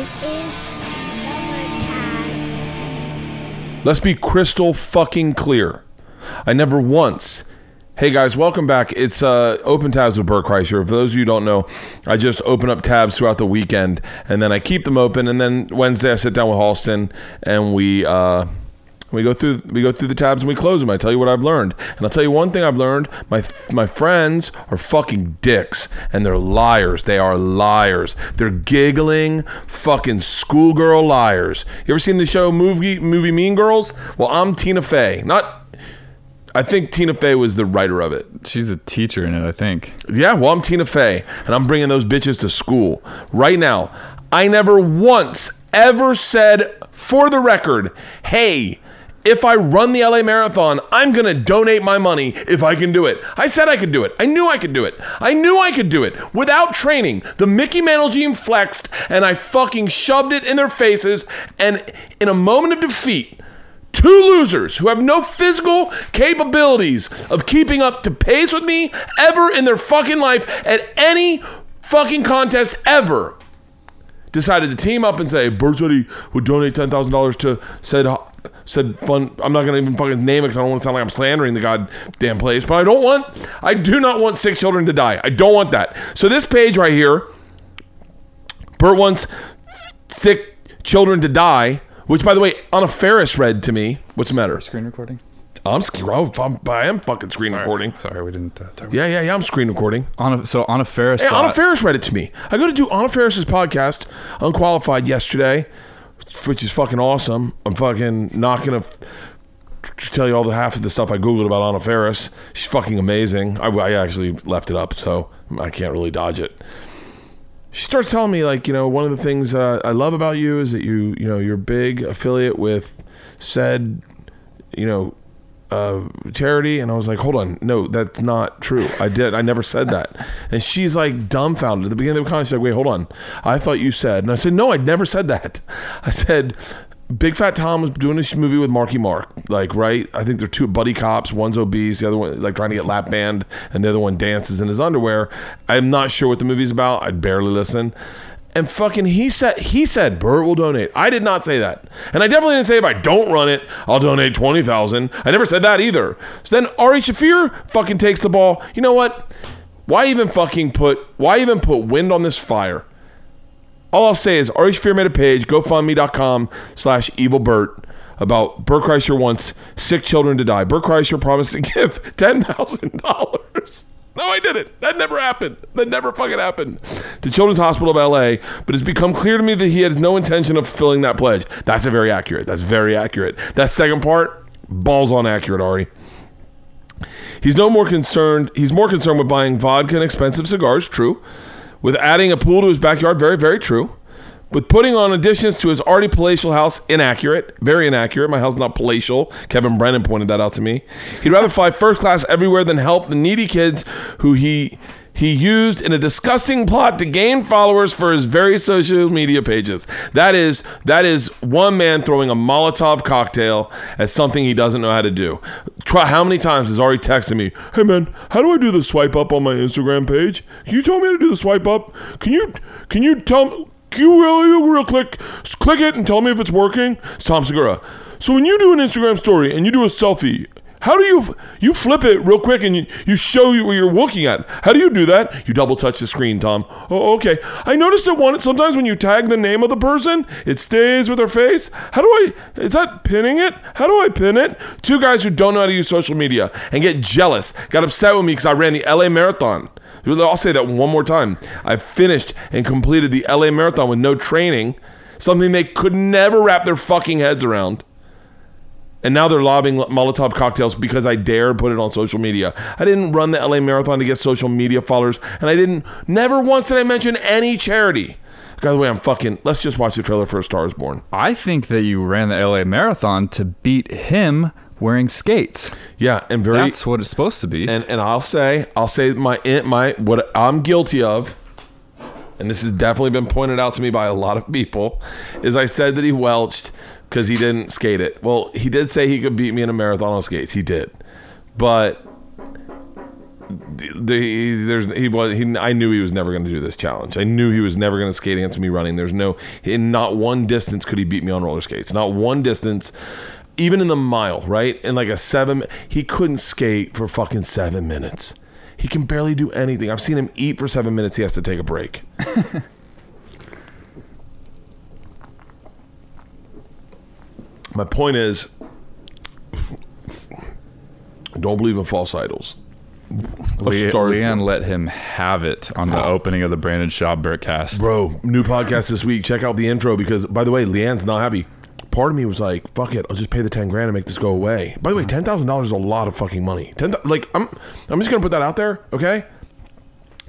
This is Overcast. Let's be crystal fucking clear. I never once. Hey guys, welcome back. It's uh, Open Tabs with Bert Kreischer. For those of you who don't know, I just open up tabs throughout the weekend, and then I keep them open. And then Wednesday, I sit down with Halston, and we uh, we go through we go through the tabs and we close them. I tell you what I've learned, and I'll tell you one thing I've learned: my my friends are fucking dicks, and they're liars. They are liars. They're giggling, fucking schoolgirl liars. You ever seen the show movie movie Mean Girls? Well, I'm Tina Fey, not. I think Tina Fey was the writer of it. She's a teacher in it, I think. Yeah, well, I'm Tina Fey, and I'm bringing those bitches to school right now. I never once ever said, for the record, hey, if I run the LA Marathon, I'm going to donate my money if I can do it. I said I could do it. I knew I could do it. I knew I could do it without training. The Mickey Mantle gene flexed, and I fucking shoved it in their faces. And in a moment of defeat, two losers who have no physical capabilities of keeping up to pace with me ever in their fucking life at any fucking contest ever decided to team up and say said would donate ten thousand dollars to said said fun. I'm not gonna even fucking name it because I don't want to sound like I'm slandering the goddamn place. But I don't want. I do not want six children to die. I don't want that. So this page right here, Bert wants sick children to die. Which, by the way, Anna Faris read to me. What's the matter? Screen recording? I'm, sc- I'm I am fucking screen recording. Sorry, we didn't uh, talk Yeah, yeah, yeah. I'm screen recording. Anna, so Anna Faris. Hey, Anna Faris read it to me. I go to do Anna Faris's podcast, Unqualified, yesterday, which is fucking awesome. I'm fucking not gonna f- tell you all the half of the stuff I googled about Anna Faris. She's fucking amazing. I, I actually left it up, so I can't really dodge it. She starts telling me like, you know, one of the things uh, I love about you is that you, you know, you're a big affiliate with said, you know, uh, charity and I was like, hold on, no, that's not true. I did, I never said that. And she's like dumbfounded. At the beginning of the conversation, she's like, wait, hold on. I thought you said, and I said, no, I never said that. I said, Big Fat Tom was doing this movie with Marky Mark, like right. I think they're two buddy cops. One's obese, the other one like trying to get lap band, and the other one dances in his underwear. I'm not sure what the movie's about. I'd barely listen. And fucking he said he said Bert will donate. I did not say that. And I definitely didn't say if I don't run it, I'll donate twenty thousand. I never said that either. So then Ari Shaffir fucking takes the ball. You know what? Why even fucking put why even put wind on this fire? All I'll say is Ari Shaffir made a page, GoFundMe.com slash evil Bert about Bert Kreischer wants sick children to die. Bert Kreischer promised to give ten thousand dollars. No, I didn't. That never happened. That never fucking happened. To Children's Hospital of LA, but it's become clear to me that he has no intention of fulfilling that pledge. That's a very accurate. That's very accurate. That second part, balls on accurate, Ari. He's no more concerned. He's more concerned with buying vodka and expensive cigars. True. With adding a pool to his backyard. Very, very true. With putting on additions to his already palatial house. Inaccurate. Very inaccurate. My house is not palatial. Kevin Brennan pointed that out to me. He'd rather fly first class everywhere than help the needy kids who he he used in a disgusting plot to gain followers for his very social media pages. That is that is one man throwing a Molotov cocktail as something he doesn't know how to do. Try how many times has already texted me, "Hey man, how do I do the swipe up on my Instagram page? Can you tell me how to do the swipe up? Can you can you tell you really real quick click it and tell me if it's working?" It's Tom Segura. So when you do an Instagram story and you do a selfie, how do you you flip it real quick and you, you show you what you're looking at? How do you do that? You double touch the screen, Tom. Oh, okay. I noticed that one sometimes when you tag the name of the person, it stays with their face. How do I? Is that pinning it? How do I pin it? Two guys who don't know how to use social media and get jealous, got upset with me because I ran the LA Marathon. I'll say that one more time. I finished and completed the LA Marathon with no training, something they could never wrap their fucking heads around. And now they're lobbing Molotov cocktails because I dare put it on social media. I didn't run the LA Marathon to get social media followers, and I didn't, never once did I mention any charity. By the way, I'm fucking, let's just watch the trailer for A Star is Born. I think that you ran the LA Marathon to beat him wearing skates. Yeah, and very, That's what it's supposed to be. and, and I'll say, I'll say my, my, what I'm guilty of, and this has definitely been pointed out to me by a lot of people, is I said that he welched because he didn't skate it. Well, he did say he could beat me in a marathon on skates. He did. But the, there's he was he, I knew he was never going to do this challenge. I knew he was never going to skate against me running. There's no in not one distance could he beat me on roller skates. Not one distance, even in the mile, right? In like a seven, he couldn't skate for fucking seven minutes. He can barely do anything. I've seen him eat for seven minutes. He has to take a break. My point is, don't believe in false idols. Le- Leanne let him have it on the opening of the Brandon Shaw Bertcast. Bro, new podcast this week. Check out the intro because, by the way, Leanne's not happy. Part of me was like, "Fuck it, I'll just pay the ten grand and make this go away." By the way, mm-hmm. ten thousand dollars is a lot of fucking money. Ten, like, I'm, I'm just gonna put that out there, okay?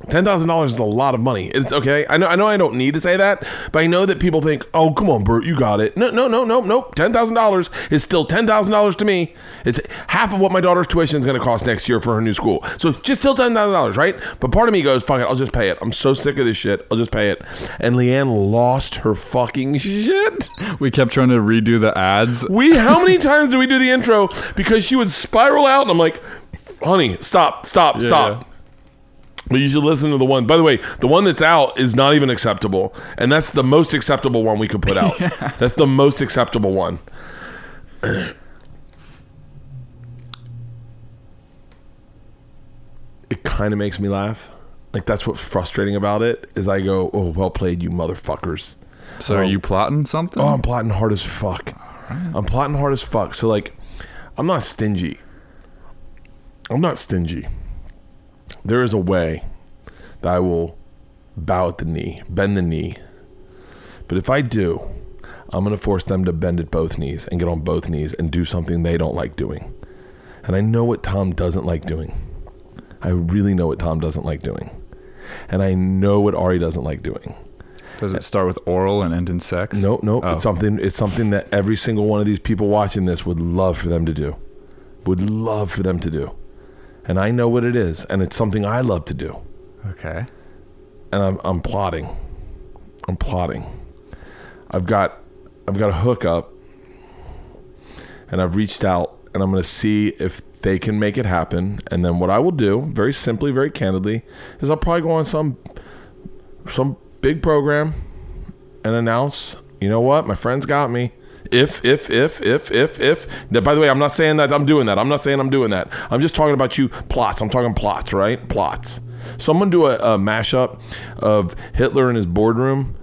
Ten thousand dollars is a lot of money. It's okay. I know. I know. I don't need to say that, but I know that people think, "Oh, come on, Bert, you got it." No, no, no, no, no. Ten thousand dollars is still ten thousand dollars to me. It's half of what my daughter's tuition is going to cost next year for her new school. So just still ten thousand dollars, right? But part of me goes, "Fuck it, I'll just pay it." I'm so sick of this shit. I'll just pay it. And Leanne lost her fucking shit. We kept trying to redo the ads. We how many times did we do the intro because she would spiral out, and I'm like, "Honey, stop, stop, stop." yeah. But you should listen to the one. By the way, the one that's out is not even acceptable, and that's the most acceptable one we could put out. That's the most acceptable one. it kind of makes me laugh. Like that's what's frustrating about it is I go, "Oh, well played, you motherfuckers." So are um, you plotting something? Oh, I'm plotting hard as fuck. I'm plotting hard as fuck. So like, I'm not stingy. I'm not stingy. There is a way that I will bow at the knee, bend the knee. But if I do, I'm gonna force them to bend at both knees and get on both knees and do something they don't like doing. And I know what Tom doesn't like doing. I really know what Tom doesn't like doing. And I know what Ari doesn't like doing. Does it start with oral and end in sex? No, no, Oh. it's something. It's something that every single one of these people watching this would love for them to do. Would love for them to do, and I know what it is, and it's something I love to do, Okay. and I'm I'm plotting. I'm plotting. I've got I've got a hookup, and I've reached out, and I'm going to see if they can make it happen. And then what I will do, very simply, very candidly, is I'll probably go on some some big program and announce, you know what, my friends got me. If, if, if, if, if, if. Now, by the way, I'm not saying that I'm doing that. I'm not saying I'm doing that. I'm just talking about you plots. I'm talking plots, right? Plots. Someone do a, a mashup of Hitler in his boardroom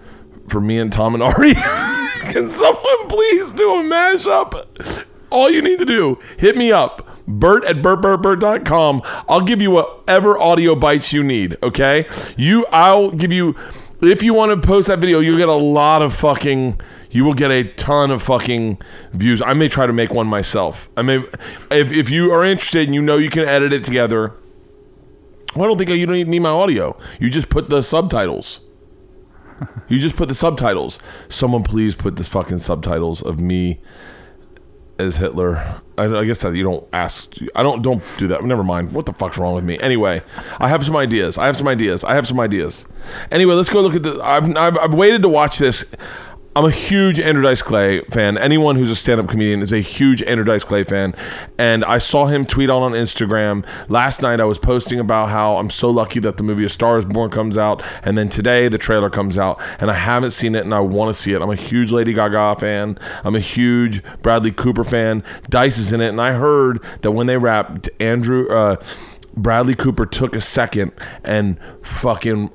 for me and Tom and Ari. Can someone please do a mashup? All you need to do, hit me up. Bert at bertbertbert.com. I'll give you whatever audio bites you need, okay? You I'll give you if you want to post that video, you'll get a lot of fucking you will get a ton of fucking views. I may try to make one myself. I may if, if you are interested and you know you can edit it together. Well, I don't think you don't even need my audio. You just put the subtitles. You just put the subtitles. Someone please put this fucking subtitles of me as Hitler. I, I guess that you don't ask. I don't don't do that. Never mind. What the fuck's wrong with me? Anyway, I have some ideas. I have some ideas. I have some ideas. Anyway, let's go look at the. I've I've, I've waited to watch this. I'm a huge Andrew Dice Clay fan. Anyone who's a stand-up comedian is a huge Andrew Dice Clay fan. And I saw him tweet out on Instagram last night. I was posting about how I'm so lucky that the movie A Star Is Born comes out, and then today the trailer comes out, and I haven't seen it, and I want to see it. I'm a huge Lady Gaga fan. I'm a huge Bradley Cooper fan. Dice is in it, and I heard that when they wrapped, Andrew. Uh, Bradley Cooper took a second and fucking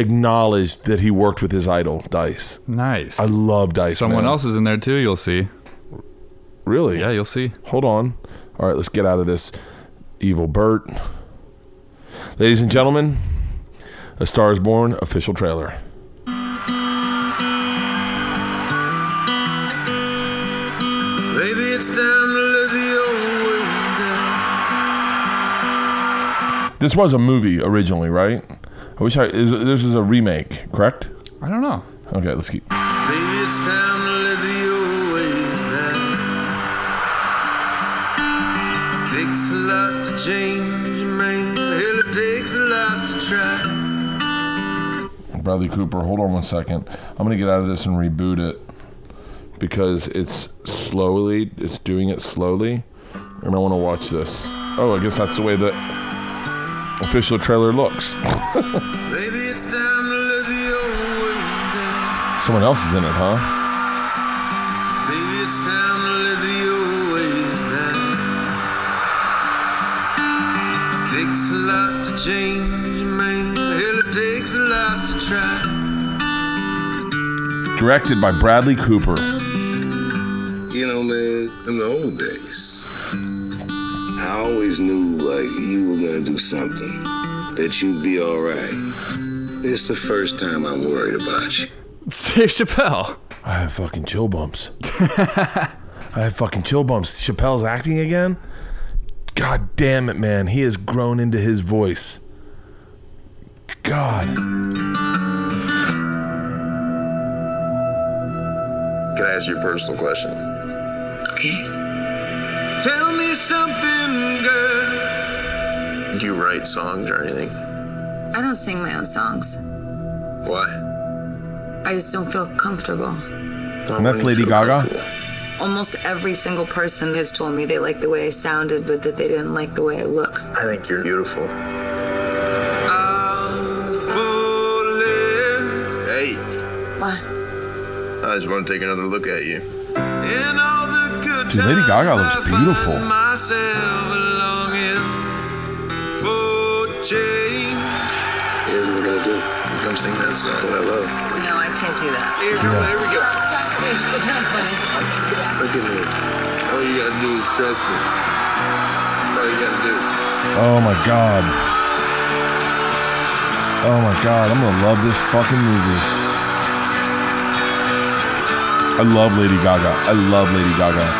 acknowledged that he worked with his idol, Dice. Nice. I love Dice. Someone man. else is in there too. You'll see. Really? Yeah, you'll see. Hold on. All right, let's get out of this evil Bert. Ladies and gentlemen, A Star is Born official trailer. Maybe it's time to let the old ways down. This was a movie originally, right? I wish I. Is, this is a remake, correct? I don't know. Okay, let's keep. Maybe it's time to let the old ways down. Takes a lot to change, man. Hell, it takes a lot to try. Bradley Cooper, hold on one second. I'm gonna get out of this and reboot it because it's slowly, it's doing it slowly, and I want to watch this. Oh, I guess that's the way that. Official trailer looks. Maybe it's time to let the old ways down. Someone else is in it, huh? Maybe it's time to let the old ways down. Takes a lot to change, man. Hell, it takes a lot to try. Directed by Bradley Cooper. You know, man, in the old days, I always knew like you were gonna do something, that you'd be all right. It's the first time I'm worried about you. It's Dave Chappelle. I have fucking chill bumps. I have fucking chill bumps. Chappelle's acting again? God damn it, man. He has grown into his voice. God. Can I ask you a personal question? Okay. Tell me something, girl. Do you write songs or anything? I don't sing my own songs. Why? I just don't feel comfortable. And that's Lady Gaga? Almost every single person has told me they like the way I sounded, but that they didn't like the way I look. I think you're beautiful. I'll fall Hey, What? I just want to take another look at you. Dude, Lady Gaga looks beautiful. find Myself longing for change. Here's what we're gonna do. You come sing that song that I love. No, I can't do that. Here, we go. Here we go. It's not funny. Jack. Look at me. All you gotta do is trust me. That's all you gotta do. Oh my god. Oh my god. I'm gonna love this fucking movie. I love Lady Gaga. I love Lady Gaga.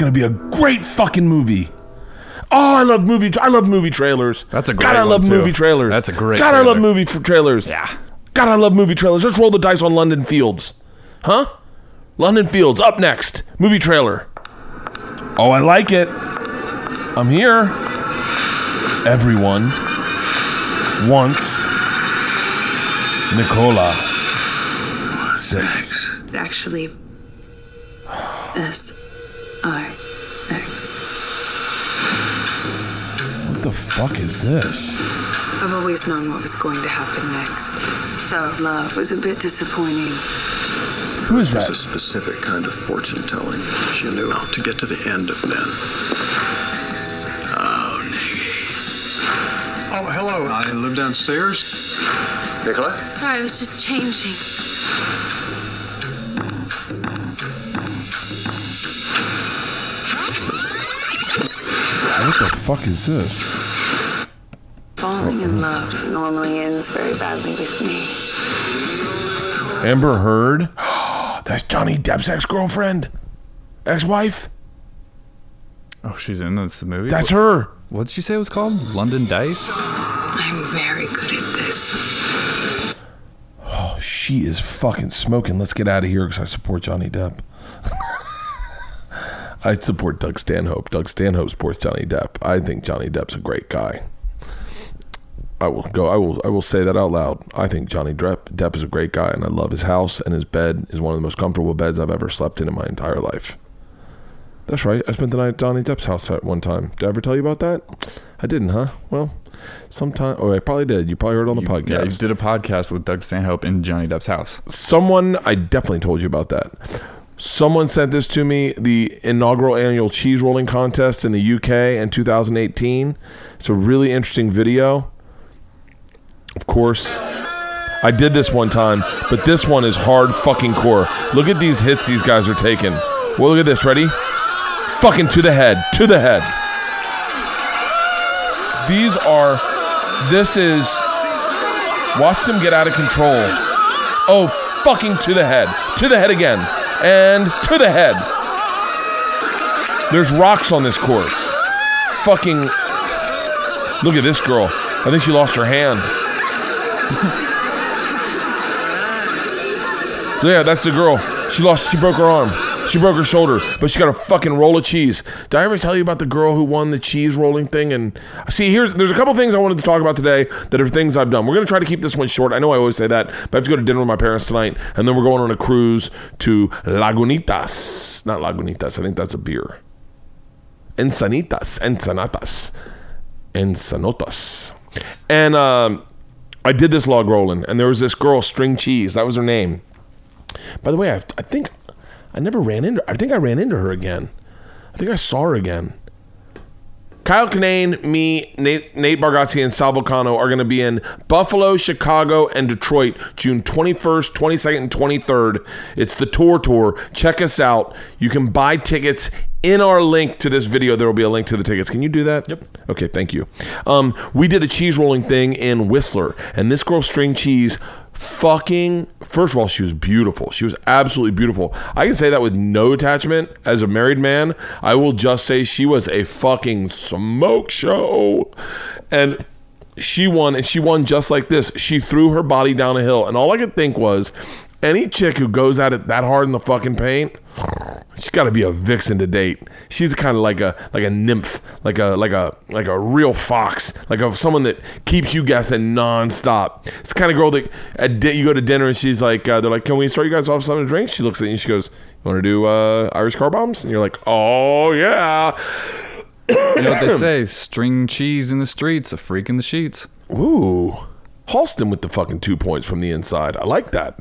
Gonna be a great fucking movie. Oh, I love movie. I love movie trailers. That's a great God, I love one, too. movie trailers. That's a great God, I love movie f- trailers. Yeah. God, I love movie trailers. Let's roll the dice on London Fields, huh? London Fields up next. Movie trailer. Oh, I like it. I'm here. Everyone wants Nicola. Six. Actually, S I X. What the fuck is this? I've always known what was going to happen next. So, love was a bit disappointing. Who is that? It's a specific kind of fortune telling. She knew how to get to the end of men. Oh, Niggy. Oh, hello. I live downstairs. Nicola? Sorry, I was just changing. What the fuck is this? Falling in love normally ends very badly with me. Amber Heard. That's Johnny Depp's ex-girlfriend, ex-wife. Oh, she's in this movie. That's her. What did you say it was called? London Dice. I'm very good at this. Oh, she is fucking smoking. Let's get out of here because I support Johnny Depp. I support Doug Stanhope. Doug Stanhope supports Johnny Depp. I think Johnny Depp's a great guy. I will go. I will. I will say that out loud. I think Johnny Depp, Depp is a great guy, and I love his house and his bed is one of the most comfortable beds I've ever slept in in my entire life. That's right. I spent the night at Johnny Depp's house at one time. Did I ever tell you about that? I didn't, huh? Well, sometime. Oh, I probably did. You probably heard it on the You- podcast. Yeah, you did a podcast with Doug Stanhope in Johnny Depp's house. someone I definitely told you about that. Someone sent this to me, the inaugural annual cheese rolling contest in the UK in 2018. It's a really interesting video. Of course, I did this one time, but this one is hard fucking core. Look at these hits these guys are taking. Well, look at this. Ready? Fucking to the head. To the head. These are. This is. Watch them get out of control. Oh, fucking to the head. To the head again. And to the head. There's rocks on this course. fucking. Look at this girl. I think she lost her hand. yeah, that's the girl. She lost. She broke her arm. She broke her shoulder, but she got a fucking roll of cheese. Did I ever tell you about the girl who won the cheese rolling thing? And see, here's there's a couple things I wanted to talk about today that are things I've done. We're gonna try to keep this one short. I know I always say that, but I have to go to dinner with my parents tonight, and then we're going on a cruise to Lagunitas. Not Lagunitas. I think that's a beer. Ensanitas, Ensanatas, Ensanotas. And um, I did this log rolling, and there was this girl, String Cheese. That was her name. By the way, I, I think I never ran into. I think I ran into her again. I think I saw her again. Kyle Kinane, me, Nate, Nate Bargatze, and Sal are going to be in Buffalo, Chicago, and Detroit June 21st, 22nd, and 23rd. It's the tour tour. Check us out. You can buy tickets in our link to this video. There will be a link to the tickets. Can you do that? Yep. Okay, thank you. Um, we did a cheese rolling thing in Whistler, and this girl, String Cheese, fucking first of all she was beautiful. She was absolutely beautiful. I can say that with no attachment. As a married man i will just say she was a fucking smoke show. And she won and she won just like this. She threw her body down a hill. And all i could think was any chick who goes at it that hard in the fucking paint she's got to be a vixen to date she's kind of like a like a nymph like a like a like a real fox like a someone that keeps you guessing nonstop it's the kind of girl that at di- you go to dinner and she's like uh, they're like can we start you guys off with something to drink she looks at you and she goes you want to do uh, irish car bombs and you're like oh yeah You know what they say? String cheese in the streets, a freak in the sheets. Ooh. Halston with the fucking two points from the inside. I like that.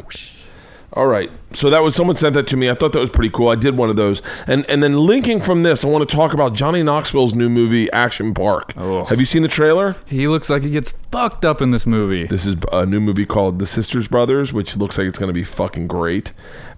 All right. So that was someone sent that to me. I thought that was pretty cool. I did one of those. And and then linking from this, I want to talk about Johnny Knoxville's new movie Action Park. Oh. Have you seen the trailer? He looks like he gets fucked up in this movie. This is a new movie called The Sisters Brothers, which looks like it's going to be fucking great.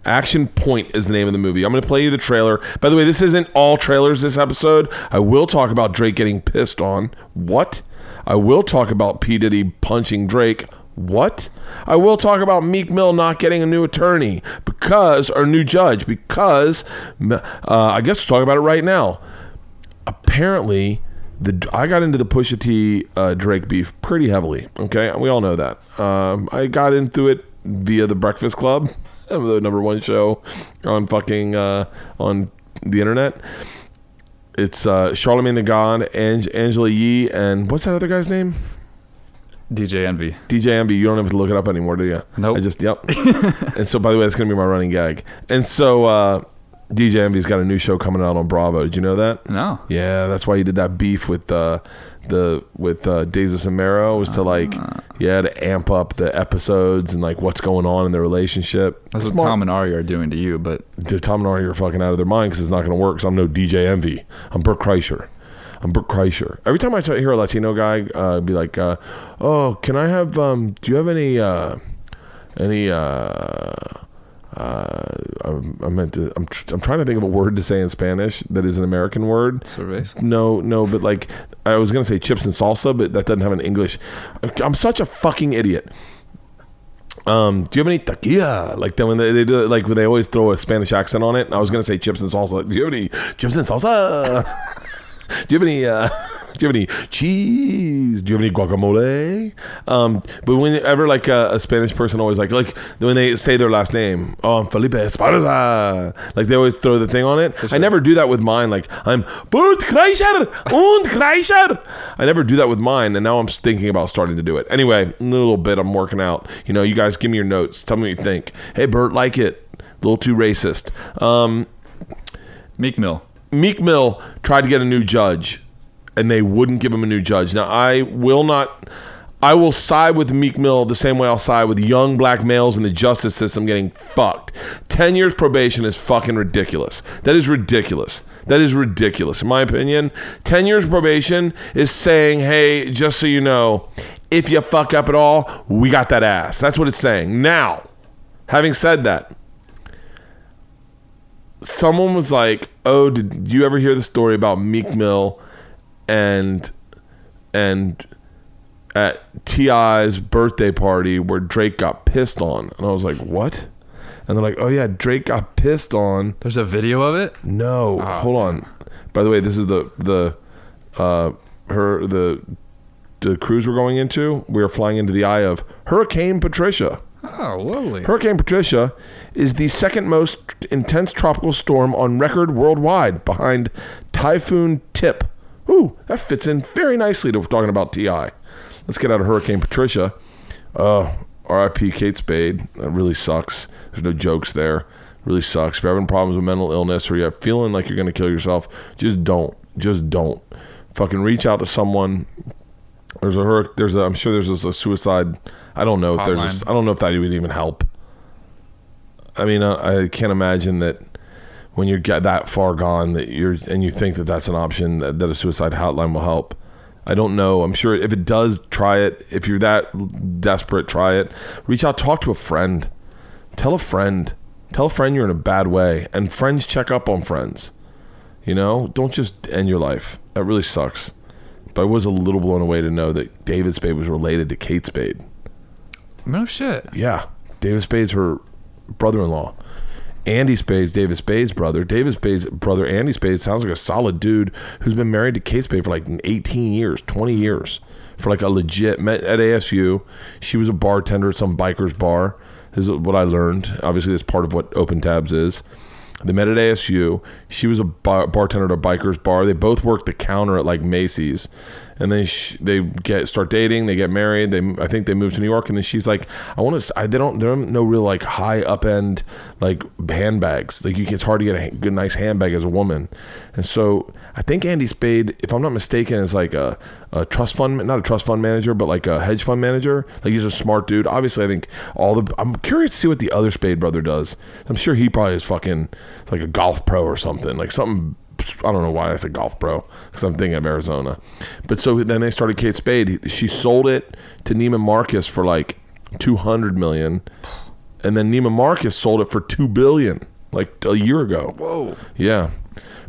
Action Point is the name of the movie. I'm going to play you the trailer. By the way, this isn't all trailers this episode. I will talk about Drake getting pissed on. What? I will talk about P. Diddy punching Drake. What? I will talk about Meek Mill not getting a new attorney because, or new judge, because, uh, I guess we'll talk about it right now apparently the I got into the Pusha T uh, Drake beef pretty heavily. Okay, we all know that. Um, I got into it via the Breakfast Club, the number one show on fucking uh, on the internet. It's uh, Charlemagne the God, Ang- Angela Yee, and what's that other guy's name? DJ Envy. DJ Envy. You don't have to look it up anymore, do you? Nope. I just yep. and so, by the way, that's gonna be my running gag. And so, uh, DJ Envy's got a new show coming out on Bravo. Did you know that? No. Yeah, that's why he did that beef with uh, the with uh, Desus and Mero was to like yeah to amp up the episodes and like what's going on in their relationship. That's what Tom and Ari are doing to you, but Dude, Tom and Ari are fucking out of their mind because it's not going to work. Because I'm no DJ Envy. I'm Bert Kreischer. I'm Bert Kreischer. Every time I hear a Latino guy uh, be like, uh, "Oh, can I have? Um, do you have any uh, any?" Uh, uh, I, I meant to. I'm, tr- I'm trying to think of a word to say in Spanish that is an American word. Cerveza? No, no, but like I was gonna say chips and salsa, but that doesn't have an English. I'm such a fucking idiot. Um, do you have any taquilla? Like then when they, they do it, like when they always throw a Spanish accent on it. I was gonna say chips and salsa. Do you have any chips and salsa? do you have any? Uh, do you have any cheese? Do you have any guacamole? Um, but whenever like a, a Spanish person always like like when they say their last name, oh, I'm Felipe Esparza. Like they always throw the thing on it. I never do that with mine. Like I'm Bert Kreischer und Kreischer. I never do that with mine, and now I'm thinking about starting to do it. Anyway, a little bit I'm working out. You know, you guys give me your notes. Tell me what you think. Hey, Bert, like it. A little too racist. Um, Meek Mill. Meek Mill tried to get a new judge, and they wouldn't give him a new judge. Now, I will not. I will side with Meek Mill the same way I'll side with young black males in the justice system getting fucked. 10 years probation is fucking ridiculous. That is ridiculous. That is ridiculous. In my opinion, 10 years probation is saying, hey, just so you know, if you fuck up at all, we got that ass. That's what it's saying. Now, having said that, someone was like, "Oh, did you ever hear the story about Meek Mill and and at Ti's birthday party where Drake got pissed on?" And I was like, "What?" And they're like, "Oh yeah, Drake got pissed on." There's a video of it? No, hold on. By the way, this is the the uh, her the the cruise we're going into, we are flying into the eye of Hurricane Patricia. Oh, lovely. Hurricane Patricia is the second most intense tropical storm on record worldwide, behind Typhoon Tip. Ooh, that fits in very nicely to talking about Ti. Let's get out of Hurricane Patricia. Uh, R.I.P. Kate Spade. That really sucks. There's no jokes there. Really sucks. If you're having problems with mental illness or you're feeling like you're going to kill yourself, just don't. Just don't. Fucking reach out to someone. There's a hur- there's a I'm sure there's a suicide. I don't know if there's a, Hotline. I don't know if that would even help. I mean, uh, I can't imagine that when you get that far gone that you're and you think that that's an option that, that a suicide hotline will help. I don't know. I'm sure if it does, try it. If you're that desperate, try it. Reach out, talk to a friend. Tell a friend. Tell a friend you're in a bad way. And friends check up on friends. You know, don't just end your life. That really sucks. But I was a little blown away to know that David Spade was related to Kate Spade. No shit. Yeah, David Spade's her brother-in-law. Andy Spade's David Spade's brother. David Spade's brother, Andy Spade, sounds like a solid dude who's been married to Kate Spade for like 18 years, 20 years, for like a legit. Met at ASU. She was a bartender at some biker's bar. This is what I learned. Obviously, that's part of what Open Tabs is. They met at ASU. She was a bar- bartender at a biker's bar. They both worked the counter at like Macy's, and then sh- they get start dating. They get married. They I think they move to New York, and then she's like, I want to. They don't. There don't no real like high up end like handbags. Like you, it's hard to get a good nice handbag as a woman, and so I think Andy Spade, if I'm not mistaken, is like a, a trust fund, not a trust fund manager, but like a hedge fund manager. Like he's a smart dude. Obviously, I think all the. I'm curious to see what the other Spade brother does. I'm sure he probably is fucking like a golf pro or something, like something. I don't know why I said golf pro because I'm thinking of Arizona, but so then they started Kate Spade. She sold it to Neiman Marcus for like 200 million, and then Neiman Marcus sold it for two billion like a year ago. Whoa. Yeah.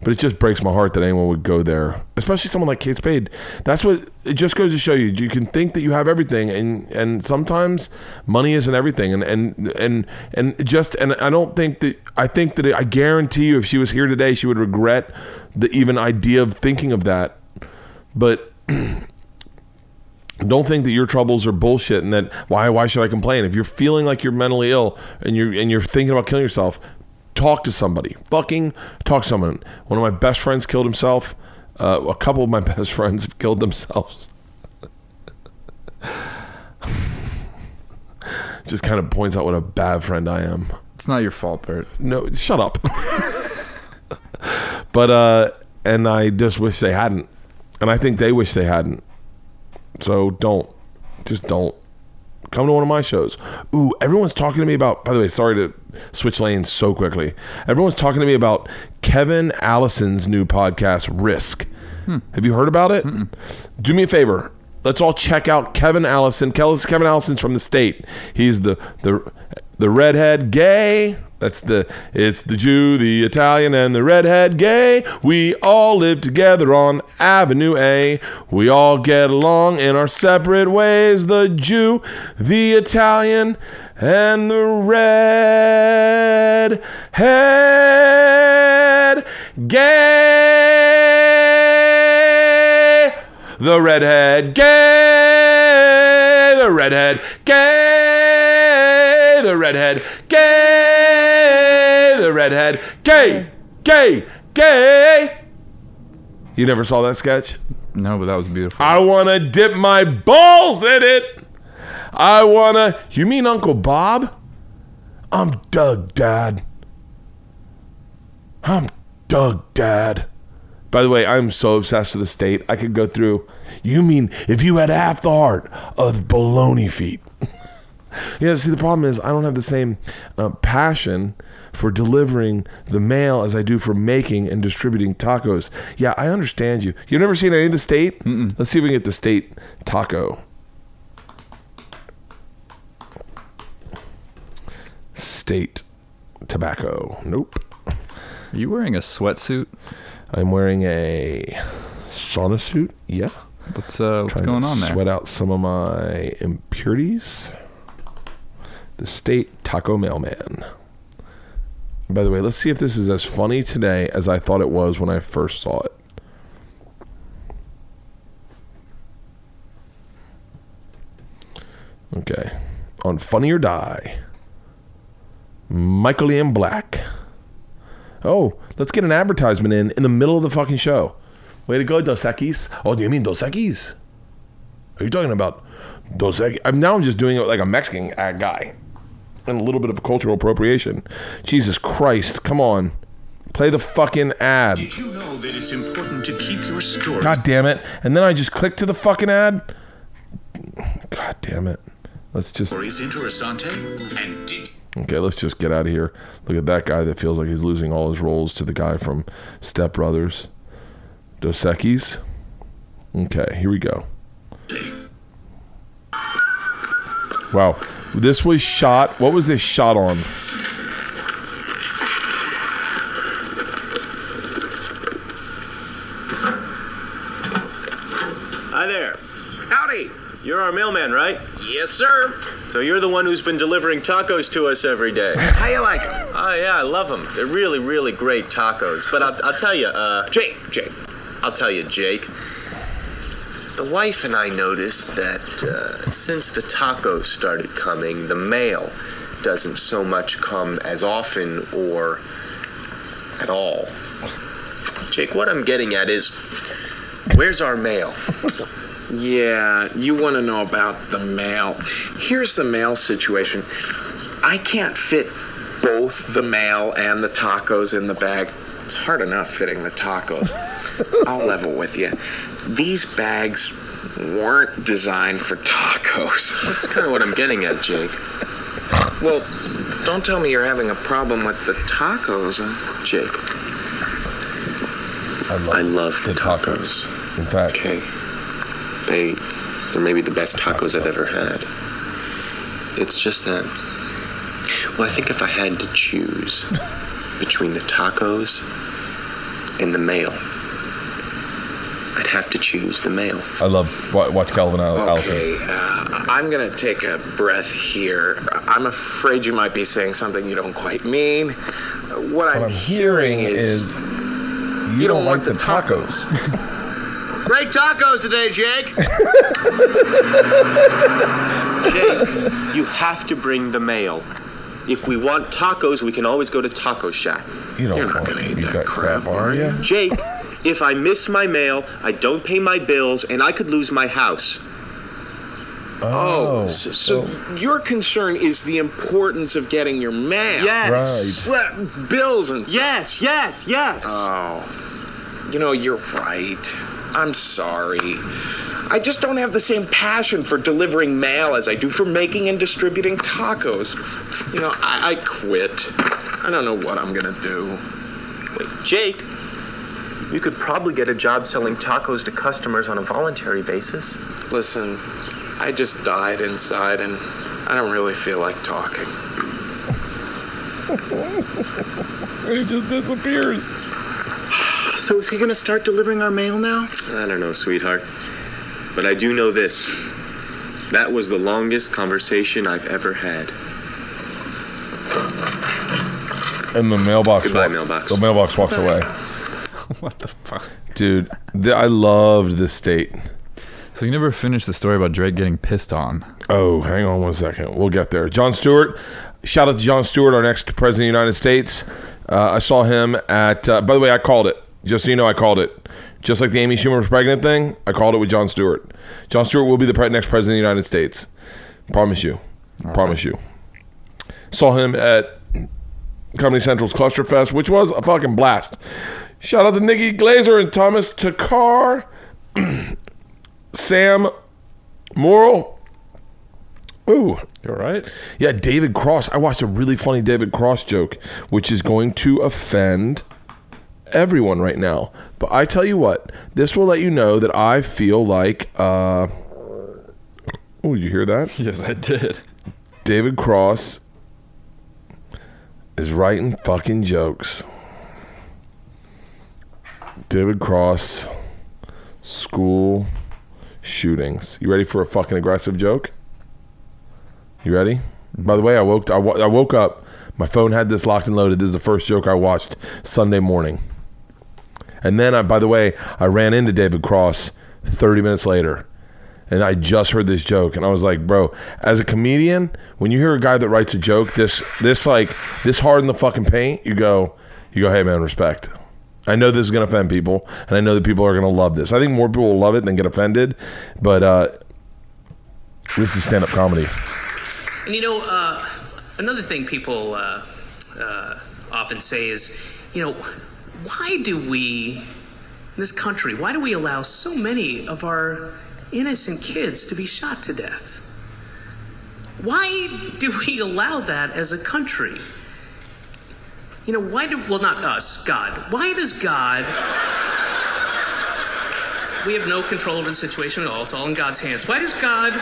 But it just breaks my heart that anyone would go there, especially someone like Kate Spade. That's what it just goes to show you. You can think that you have everything, and and sometimes money isn't everything. And and and and just and I don't think that I think that I guarantee you, if she was here today, she would regret the even idea of thinking of that. But don't think that your troubles are bullshit and that why why should I complain? If you're feeling like you're mentally ill and you're and you're thinking about killing yourself, talk to somebody. Fucking talk to someone. One of my best friends killed himself. Uh, a couple of my best friends have killed themselves. Just kind of points out what a bad friend I am. It's not your fault, Bert. No, shut up. but uh and I just wish they hadn't. And I think they wish they hadn't. So don't. Just don't. Come to one of my shows. Ooh, everyone's talking to me about by the way, sorry to switch lanes so quickly. Everyone's talking to me about Kevin Allison's new podcast, Risk. Hmm. Have you heard about it? Do me a favor. Let's all check out Kevin Allison. Kevin Allison's from the state. He's the the the redhead gay. That's the it's the Jew, the Italian, and the redhead gay. We all live together on Avenue A. We all get along in our separate ways. The Jew, the Italian, and the red gay. The redhead gay. The redhead gay. The redhead gay. The redhead gay. Gay. Gay. You never saw that sketch? No, but that was beautiful. I want to dip my balls in it. I want to. You mean Uncle Bob? I'm Doug, Dad. I'm Doug, Dad. By the way, I'm so obsessed with the state. I could go through. You mean if you had half the heart of baloney feet? yeah, see, the problem is I don't have the same uh, passion for delivering the mail as I do for making and distributing tacos. Yeah, I understand you. You've never seen any of the state? Let's see if we can get the state taco. State tobacco. Nope. Are you wearing a sweatsuit? I'm wearing a sauna suit. Yeah. What's uh what's going on there? Sweat out some of my impurities the state taco mailman. By the way, let's see if this is as funny today as I thought it was when I first saw it. Okay. On Funny or Die, Michael Ian Black. Oh, let's get an advertisement in in the middle of the fucking show. Way to go, Dos Equis. Oh, do you mean Dos Equis? Are you talking about Dos Equis? I'm now I'm just doing it like a Mexican uh, guy. And a little bit of cultural appropriation. Jesus Christ, come on. Play the fucking ad. Did you know that it's important to keep your stories God damn it. And then I just click to the fucking ad. God damn it. Let's just interessante? And did Okay, let's just get out of here. Look at that guy that feels like he's losing all his roles to the guy from Step Brothers. Dos Equis. Okay, here we go. Wow. This was shot. What was this shot on? Hi there. Howdy. You're our mailman, right? Yes, sir. So you're the one who's been delivering tacos to us every day. How you like them? Oh yeah, I love them. They're really, really great tacos. But I'll, I'll tell you, uh, Jake, Jake. I'll tell you, Jake. The wife and I noticed that uh, since the tacos started coming, the mail doesn't so much come as often or at all. Jake, what I'm getting at is, where's our mail? Yeah, you want to know about the mail. Here's the mail situation. I can't fit both the mail and the tacos in the bag. It's hard enough fitting the tacos. I'll level with you. These bags weren't designed for tacos. That's kind of what I'm getting at, Jake. Well, don't tell me you're having a problem with the tacos. huh? Jake, I love, I love the tacos. In fact, Okay. They they're maybe the best tacos I've ever had. It's just that well, I think if I had to choose between the tacos and the mail, I'd have to choose the mail. I love wa- watch Calvin Al- Allison. Okay, uh, I'm gonna take a breath here. I'm afraid you might be saying something you don't quite mean. What, I'm, I'm hearing is you, don't, like the tacos. Great tacos today, Jake. Jake, you have to bring the mail. If we want tacos, we can always go to Taco Shack. You don't You're not gonna to eat eat that that crap, are you? Jake, if I miss my mail, I don't pay my bills, and I could lose my house. Oh, so, so your concern is the importance of getting your mail. Yes. Well, bills and stuff. Yes, yes, yes. Oh, you know, you're right. I'm sorry. I just don't have the same passion for delivering mail as I do for making and distributing tacos. You know, I, I quit. I don't know what I'm gonna do. Wait, Jake, you could probably get a job selling tacos to customers on a voluntary basis. Listen, I just died inside and I don't really feel like talking. It just disappears. So is he gonna start delivering our mail now? I don't know, sweetheart. But I do know this. That was the longest conversation I've ever had. And the mailbox. Goodbye, walk- mailbox. The mailbox walks away. what the fuck? Dude, th- I loved this state. So you never finished the story about Drake getting pissed on. Oh, hang on one second. We'll get there. Jon Stewart. Shout out to Jon Stewart, our next president of the United States. Uh, I saw him at. Uh, by the way, I called it. Just so you know, I called it. Just like the Amy Schumer was pregnant thing, I called it with Jon Stewart. Jon Stewart will be the pre- next president of the United States. Promise you. Promise you. Saw him at Comedy Central's Cluster Fest, which was a fucking blast. Shout out to Nikki Glazer and Thomas Takar, Sam Morril. Ooh. You all right? Yeah, David Cross. I watched a really funny David Cross joke, which is going to offend everyone right now. But I tell you what, this will let you know that I feel like. Uh, oh, did you hear that? Yes, I did. David Cross is writing fucking jokes. David Cross, school shootings. You ready for a fucking aggressive joke? You ready? Mm-hmm. By the way, I woke I, I woke up. My phone had this locked and loaded. This is the first joke I watched Sunday morning. And then, I, by the way, I ran into David Cross 30 minutes later. and I just heard this joke, and I was like, bro, as a comedian, when you hear a guy that writes a joke this this like this hard in the fucking paint, you go, you go, hey man, respect. I know this is gonna offend people, and I know that people are gonna love this. I think more people will love it than get offended, but uh, this is stand up comedy. And you know, uh, another thing people uh, uh, often say is, you know, why do we, in this country, why do we allow so many of our innocent kids to be shot to death? Why do we allow that as a country? You know, why do, well, not us, God. Why does God, we have no control over the situation at all, it's all in God's hands. Why does God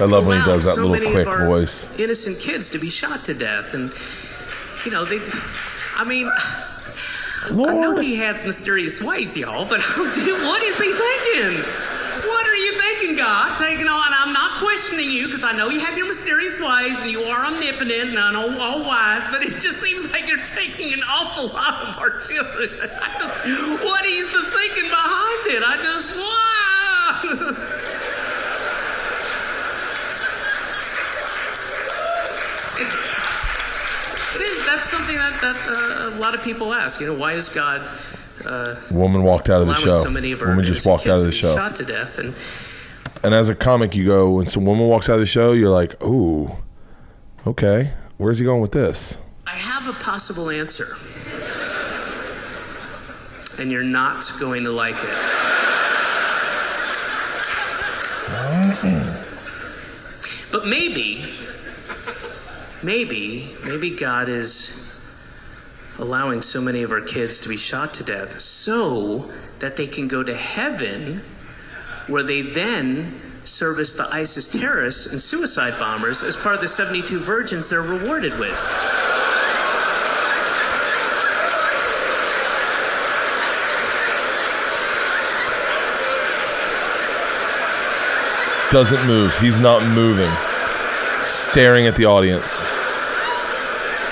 I love when he does that so little quick voice. innocent kids to be shot to death? And, you know, they, I mean, I know he has mysterious ways, y'all, but dude, what is he thinking? What are you thinking, God? Taking on, and I'm not questioning you because I know you have your mysterious ways and you are omnipotent and all, all wise, but it just seems like you're taking an awful lot of our children. I just, what is the thinking behind it? I just, wow. It is. That's something that, that uh, a lot of people ask. You know, why is God uh, Woman walked out of the show. so many of our Woman just walked out of the kids to be show. shot to death? And And as a comic, you go when some woman walks out of the show, you're like, ooh, okay, where's he going with this? I have a possible answer, and you're not going to like it. But maybe, maybe, maybe God is allowing so many of our kids to be shot to death so that they can go to heaven where they then service the ISIS terrorists and suicide bombers as part of the 72 virgins they're rewarded with. Doesn't move. He's not moving. Staring at the audience.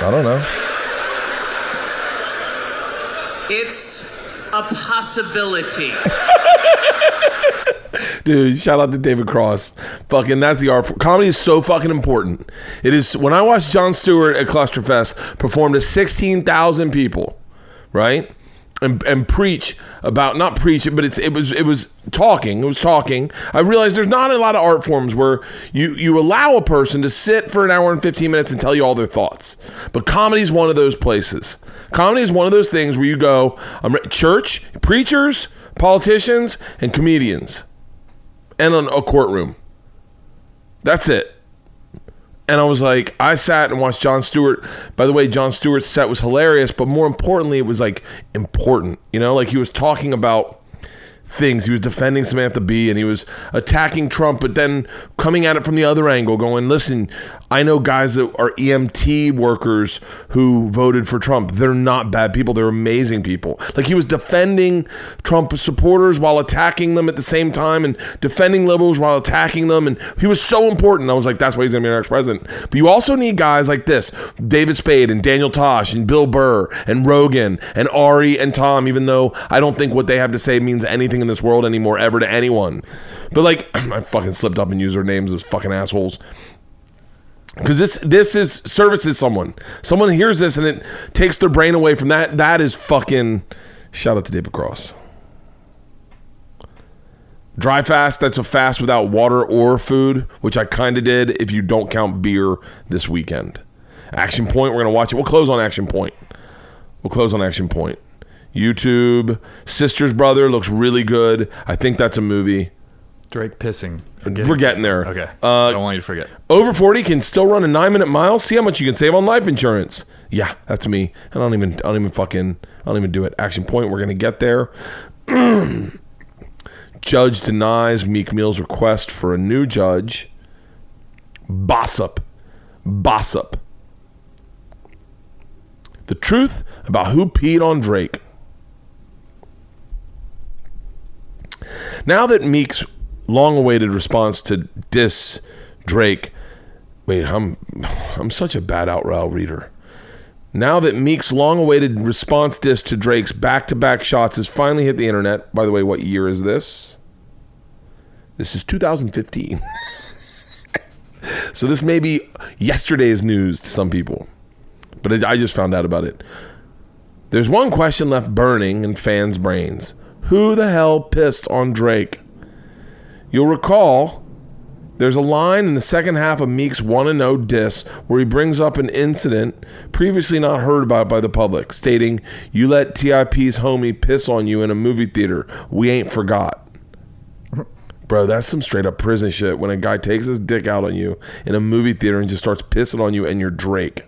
I don't know. It's a possibility. Dude, shout out to David Cross. Fucking, that's the art. Comedy is so fucking important. It is. When I watched Jon Stewart at Clusterfest perform to sixteen thousand people, right, and and preach about not preach it, but it's it was it was talking. It was talking. I realized there's not a lot of art forms where you you allow a person to sit for an hour and fifteen minutes and tell you all their thoughts. But comedy is one of those places. Comedy is one of those things where you go, I'm church, preachers, politicians, and comedians and on a courtroom. That's it. And I was like, I sat and watched Jon Stewart. By the way, Jon Stewart's set was hilarious, but more importantly, it was like important. You know, like he was talking about things. He was defending Samantha Bee and he was attacking Trump, but then coming at it from the other angle, going, listen, I know guys that are EMT workers who voted for Trump. They're not bad people. They're amazing people. Like he was defending Trump supporters while attacking them at the same time and defending liberals while attacking them. And he was so important. I was like, that's why he's going to be our next president. But you also need guys like this David Spade and Daniel Tosh and Bill Burr and Rogan and Ari and Tom, even though I don't think what they have to say means anything in this world anymore ever to anyone. But like, I fucking slipped up and used their names as fucking assholes because this this is services someone. Someone hears this and it takes their brain away from that. That is fucking. Shout out to David Cross. Dry fast. That's a fast without water or food, which I kind of did. If you don't count beer this weekend, Action Point. We're gonna watch it. We'll close on Action Point. We'll close on Action Point. YouTube. Sister's Brother looks really good. I think that's a movie. Drake pissing. We're getting there. Okay. Uh, I don't want you to forget. Over 40 can still run a nine minute mile. See how much you can save on life insurance. Yeah, that's me. I don't even, I don't even fucking, I don't even do it. Action point. We're gonna get there. judge denies Meek Mill's request for a new judge. Boss up, boss up. The truth about who peed on Drake. Now that Meek's long-awaited response to diss Drake, wait, I'm I'm such a bad outrow reader. Now that Meek's long-awaited response diss to Drake's back-to-back shots has finally hit the internet. By the way, what year is this? This is 2015. so this may be yesterday's news to some people, but I just found out about it. There's one question left burning in fans' brains. Who the hell pissed on Drake? You'll recall there's a line in the second half of Meek's 1 0 diss where he brings up an incident previously not heard about by the public, stating, You let TIP's homie piss on you in a movie theater. We ain't forgot. Bro, that's some straight up prison shit when a guy takes his dick out on you in a movie theater and just starts pissing on you and you're Drake.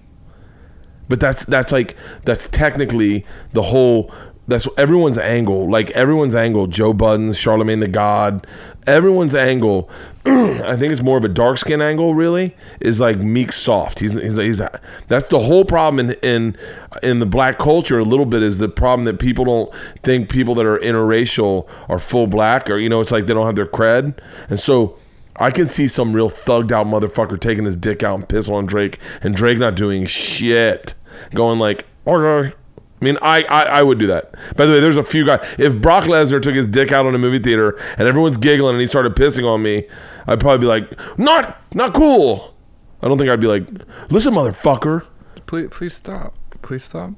But that's that's like that's technically the whole that's everyone's angle. Like everyone's angle, Joe Budden's, Charlemagne the God, everyone's angle. I think it's more of a dark skin angle. Really, is like Meek soft. He's he's, he's that's the whole problem in in in the black culture. A little bit is the problem that people don't think people that are interracial are full black, or you know, it's like they don't have their cred, and so. I can see some real thugged out motherfucker taking his dick out and piss on Drake, and Drake not doing shit, going like, okay. I mean, I, I I would do that. By the way, there's a few guys. If Brock Lesnar took his dick out on a movie theater and everyone's giggling and he started pissing on me, I'd probably be like, not not cool. I don't think I'd be like, listen, motherfucker. Please, please stop. Please stop.